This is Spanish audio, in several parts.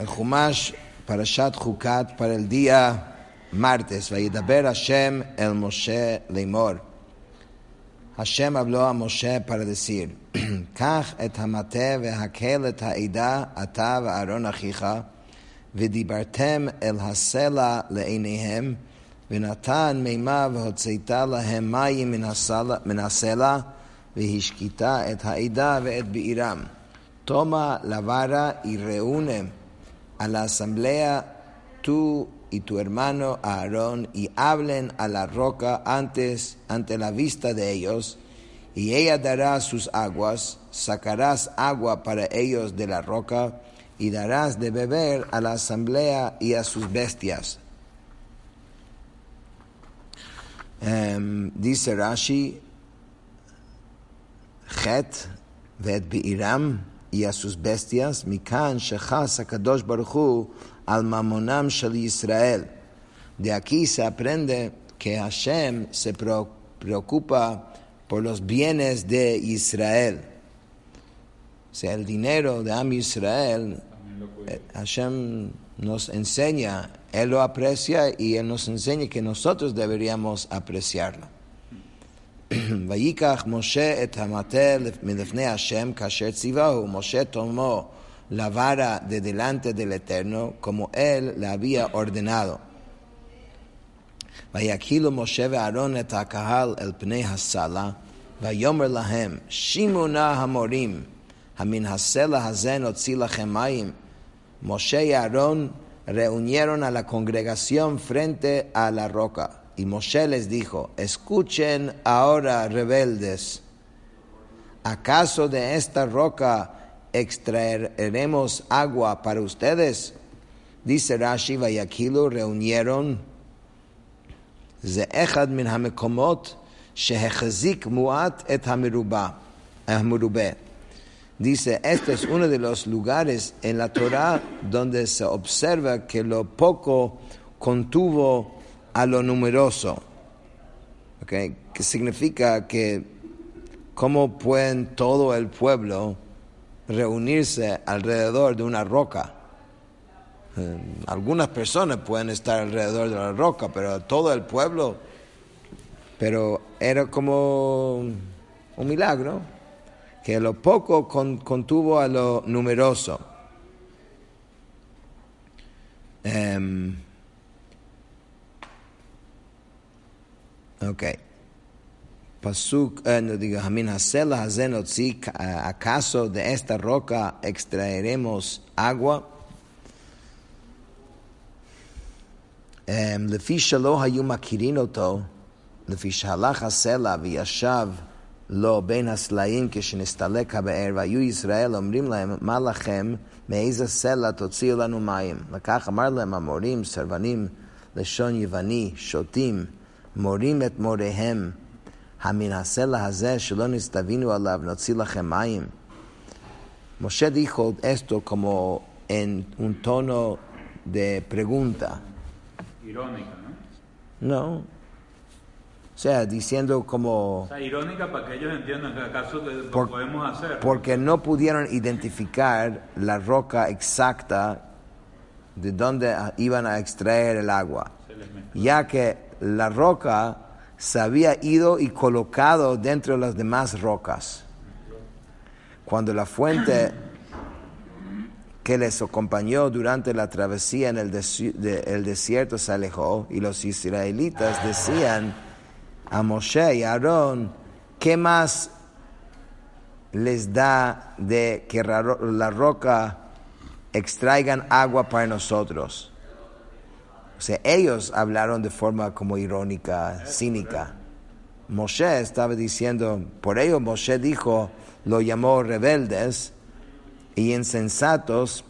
החומש, פרשת חוקת, פרלדיה מרטס, וידבר השם אל משה לאמור. השם אבלוה משה פרדסיר, קח את המטה והקהל את העדה, אתה ואהרון אחיך, ודיברתם אל הסלע לעיניהם, ונתן מימה והוצאת להם מים מן הסלע, מן הסלע והשקיטה את העדה ואת בעירם. תומא לברה יראונם a la asamblea tú y tu hermano Aarón y hablen a la roca antes ante la vista de ellos y ella dará sus aguas, sacarás agua para ellos de la roca y darás de beber a la asamblea y a sus bestias. Um, dice Rashi, Het vet bi'iram y a sus bestias, Mikan Shechas Akadosh Baruchu al Mamonam Shel Israel. De aquí se aprende que Hashem se preocupa por los bienes de Israel. O sea, el dinero de Am Israel, eh, Hashem nos enseña, Él lo aprecia y Él nos enseña que nosotros deberíamos apreciarlo. ויקח משה את המטה מלפני השם כאשר ציווהו, משה la vara de delante del Eterno como él le. ויקהילו משה ואהרון את הקהל אל פני הסלה, ויאמר להם, שימו נא המורים, המן הסלע הזה נוציא לכם מים. Moshe y Aarón reunieron a a la roca. Y Moshe les dijo, escuchen ahora rebeldes, ¿acaso de esta roca extraeremos agua para ustedes? Dice Rashi y Aquilo reunieron eh, Dice, este es uno de los lugares en la Torah donde se observa que lo poco contuvo a lo numeroso. Okay? Que significa que cómo pueden todo el pueblo reunirse alrededor de una roca. Eh, algunas personas pueden estar alrededor de la roca, pero todo el pueblo, pero era como un milagro, que lo poco contuvo a lo numeroso. Um, Ok. Pasuk, eh, no digo, Hamin Hasela Hazenotzi, ¿acaso de esta roca extraeremos agua? לפי שלא היו מכירים אותו, לפי שהלך הסלע וישב לו בין הסלעים כשנסתלק הבאר, והיו ישראל אומרים להם, מה לכם, מאיזה סלע תוציאו לנו מים? לכך אמר להם המורים, סרבנים, לשון יווני, שותים, מורים את מוריהם, המן הסלע הזה שלא נסתווינו עליו, נוציא לכם מים. Moshe dijo esto como en un tono de pregunta. Irónica, ¿no? No. O sea, diciendo como... O sea, irónica para que ellos entiendan que acaso que lo Por- podemos hacer. Porque no pudieron identificar la roca exacta de donde iban a extraer el agua, Se les mezcló. ya que la roca se había ido y colocado dentro de las demás rocas. Cuando la fuente que les acompañó durante la travesía en el, de- el desierto se alejó y los israelitas decían a Moshe y a Aarón, ¿qué más les da de que la roca extraigan agua para nosotros? O sea, ellos hablaron de forma como irónica, cínica. Moshe estaba diciendo, por ello Moshe dijo, lo llamó rebeldes y insensatos,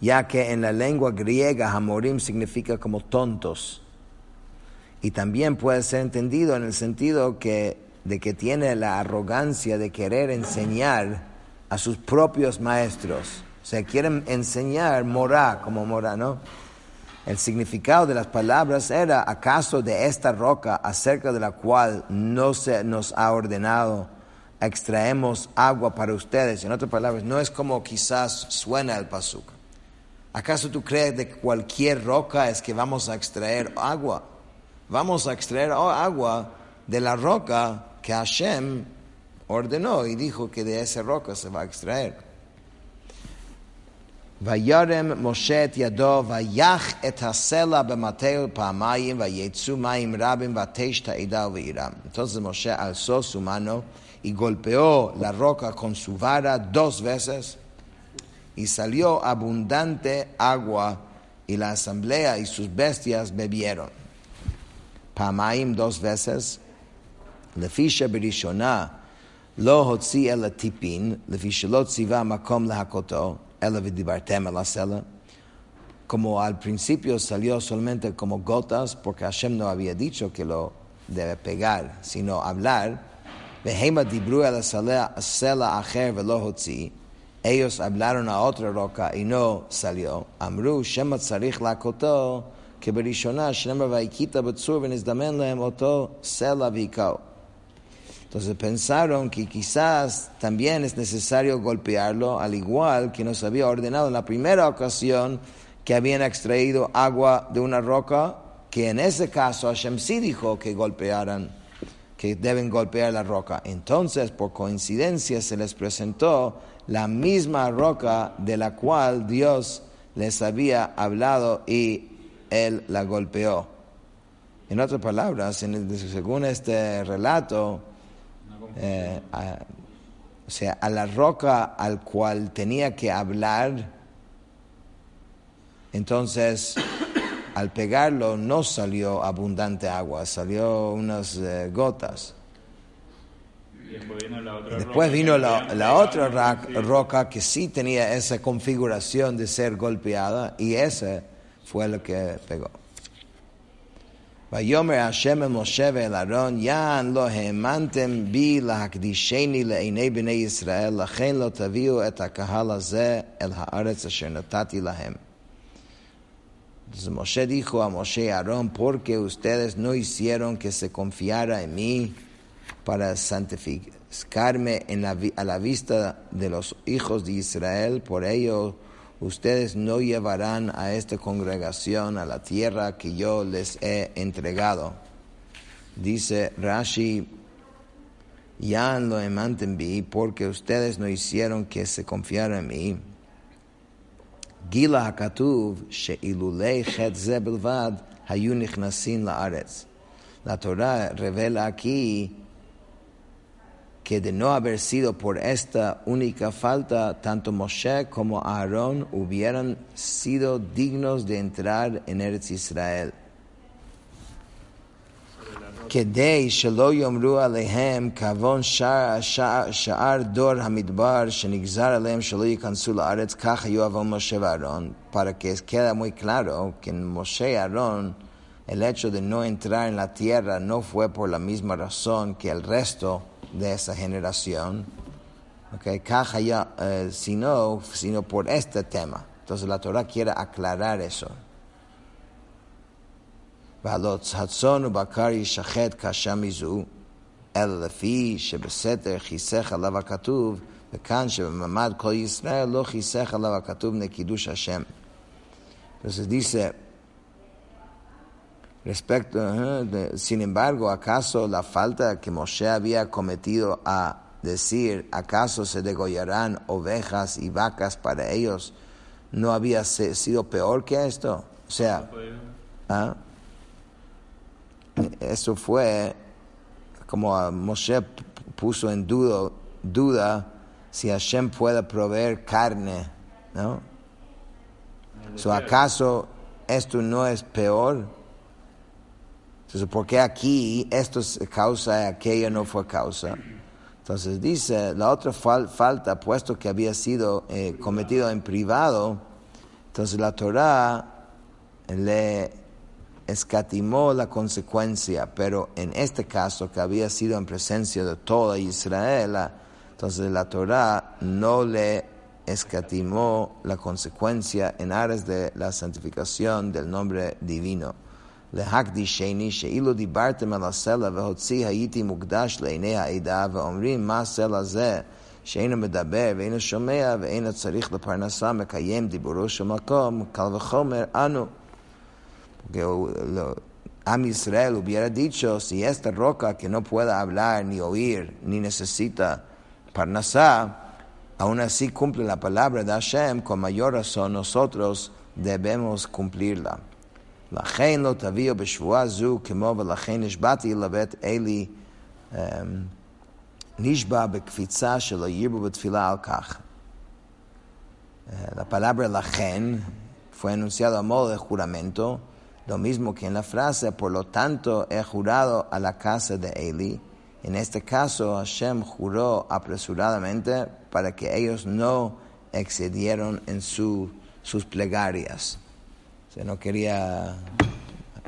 ya que en la lengua griega Hamorim significa como tontos. Y también puede ser entendido en el sentido que, de que tiene la arrogancia de querer enseñar a sus propios maestros. O sea, quieren enseñar morá como morá, ¿no? El significado de las palabras era, ¿acaso de esta roca acerca de la cual no se nos ha ordenado extraemos agua para ustedes? En otras palabras, no es como quizás suena el pasuk. ¿Acaso tú crees de cualquier roca es que vamos a extraer agua? Vamos a extraer agua de la roca que Hashem ordenó y dijo que de esa roca se va a extraer. וירם משה את ידו ויח את הסלע במטהו פעמיים ויצאו מים רבים ותש את העדה ובעירם. Entonces Moshe alzó su mano y golpeó la roca con su vara dos veces y salió abundante agua y. פעמיים dos veces, לפי שבראשונה לא הוציא אל הטיפין, לפי שלא ציווה מקום להכותו, como al principio salió solamente como gotas, porque Hashem no había dicho que lo debe pegar, sino hablar. Ellos hablaron a otra roca y no salió. Amru, Shema tzarich lakoto, que berishona, Shema vaikita betzur, venizdamen lehem oto, sela vikao. Entonces pensaron que quizás también es necesario golpearlo, al igual que nos había ordenado en la primera ocasión que habían extraído agua de una roca, que en ese caso Hashem sí dijo que golpearan, que deben golpear la roca. Entonces, por coincidencia, se les presentó la misma roca de la cual Dios les había hablado y él la golpeó. En otras palabras, según este relato, eh, o sea, a la roca al cual tenía que hablar, entonces al pegarlo no salió abundante agua, salió unas eh, gotas. Después vino la otra, roca que sí tenía esa configuración de ser golpeada y ese fue lo que pegó. ויאמר השם אל משה ואל אהרון, יען לא האמנתם בי להקדישני לעיני בני ישראל, לכן לא תביאו את הקהל הזה אל הארץ אשר נתתי להם. Entonces Moshe dijo a Moshe y Aarón, porque ustedes no hicieron que se confiara en mí para santificarme en la, a la vista de los hijos de Israel, por ello ustedes no llevarán a esta congregación a la tierra que yo les he entregado. Dice Rashi, ya lo vi porque ustedes no hicieron que se confiara en mí. Gila hakatuv she'ilulei chet ze belvad hayu nichnasin la'aretz. La Torah revela aquí que de no haber sido por esta única falta, tanto Moshe como Aarón hubieran sido dignos de entrar en Eretz Israel. כדי שלא יאמרו עליהם כעוון שאר דור המדבר שנגזר עליהם שלא ייכנסו לארץ, כך היו עוון משה ואהרון, para que quede muy claro que en Moshe y Aarón el hecho de no entrar en la tierra no fue por la misma razón que el resto de esa generación, okay, ya, eh, sino, sino por este tema. Entonces la Torah quiere aclarar eso. הצאן ובקר ישחט קשה מזו, אלא לפי שבסתר חיסך עליו הכתוב, וכאן שבמעמד כל ישראל לא חיסך עליו הכתוב נקידוש השם. Entonces dice, Respecto, sin embargo, ¿acaso la falta que Moshe había cometido a decir, ¿acaso se degollarán ovejas y vacas para ellos? ¿No había sido peor que esto? O sea, ¿ah? eso fue como Moshe puso en duda, duda si Hashem puede proveer carne, ¿no? ¿Acaso esto no es peor? Entonces, ¿por qué aquí esto es causa y aquello no fue causa? Entonces dice, la otra falta, puesto que había sido eh, cometido en privado, entonces la Torah le escatimó la consecuencia, pero en este caso que había sido en presencia de toda Israel, entonces la Torah no le escatimó la consecuencia en aras de la santificación del nombre divino. להקדישני שאילו דיברתם על הסלע והוציא הייתי מוקדש לעיני העדה ואומרים מה הסלע זה שאינו מדבר ואינו שומע ואינו צריך לפרנסה מקיים דיבורו של מקום, קל וחומר אנו. Dicho, si esta roca que no puede hablar, ni oír, ni necesita parnasá, aún así cumple la palabra de Hashem, con mayor razón nosotros debemos cumplirla. לכן לא תביאו בשבועה זו כמו ולכן נשבעתי לבית אלי נשבע בקפיצה שלא ירבו בתפילה על כך. La palabra lachen fue anunciado a modo de juramento, lo mismo que en la frase, por lo tanto he jurado a la casa de Eli. En este caso, Hashem juró apresuradamente para que ellos no excedieron en su, sus plegarias. Se no quería,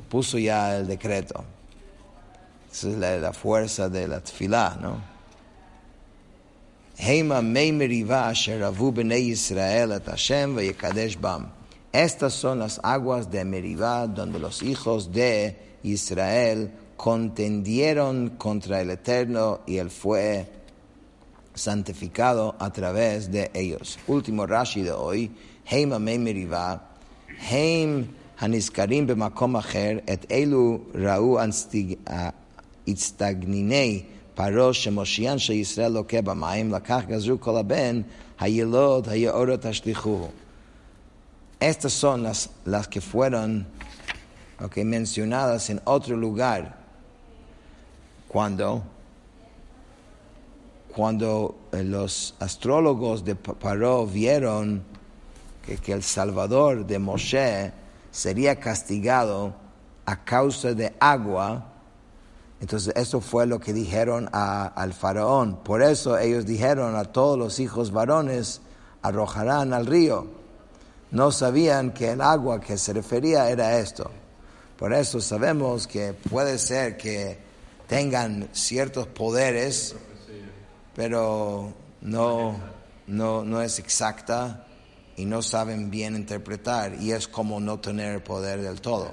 puso ya el decreto. Esa es la, fuerza de la tefilá, ¿no? Estas son las aguas de Meribá donde los hijos de Israel contendieron contra el Eterno y él fue santificado a través de ellos. Último Rashi de hoy, Heima Meriva, Heim הנזכרים במקום אחר, את אלו ראו הצטגניני פרעה שמושיען של ישראל לוקה במים, לקח גזרו כל הבן, הילוד, היאורות השליחוהו. Estas son las, las que fueron okay, mencionadas en otro lugar cuando, cuando eh, los astrólogos de Paró vieron que, que, el Salvador de Moshe sería castigado a causa de agua, entonces eso fue lo que dijeron a, al faraón. Por eso ellos dijeron a todos los hijos varones, arrojarán al río. No sabían que el agua que se refería era esto. Por eso sabemos que puede ser que tengan ciertos poderes, pero no, no, no es exacta y no saben bien interpretar y es como no tener poder del todo.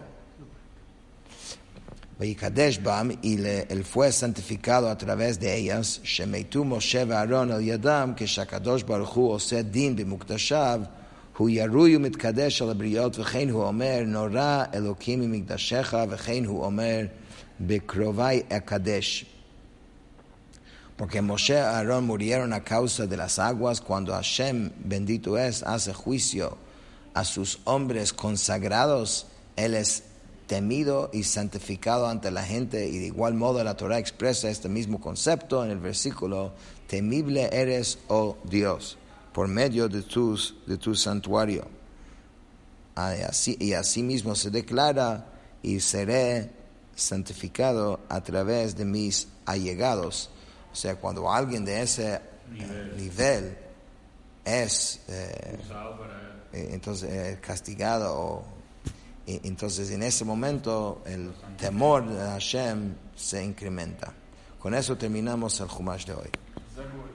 y le, él fue santificado a través de ellas, Shemeitu Moshe Aaron al Yadam, que Shakadosh Baruch Hu ose din b'mukdashav, hu yaruyu mitkadesh al abriot, v'chein hu omer, nora elokim mikdashecha, v'chein hu omer, Bekrovai Akadesh. Porque Moshe y Aarón murieron a causa de las aguas cuando Hashem, bendito es, hace juicio a sus hombres consagrados. Él es temido y santificado ante la gente y de igual modo la Torah expresa este mismo concepto en el versículo, temible eres, oh Dios, por medio de, tus, tu santuario. Ah, y así mismo se declara y seré santificado a través de mis allegados. O sea, cuando alguien de ese nivel, es eh, eh, entonces castigado entonces en ese momento el temor de Hashem se incrementa. Con eso terminamos el Jumash de hoy.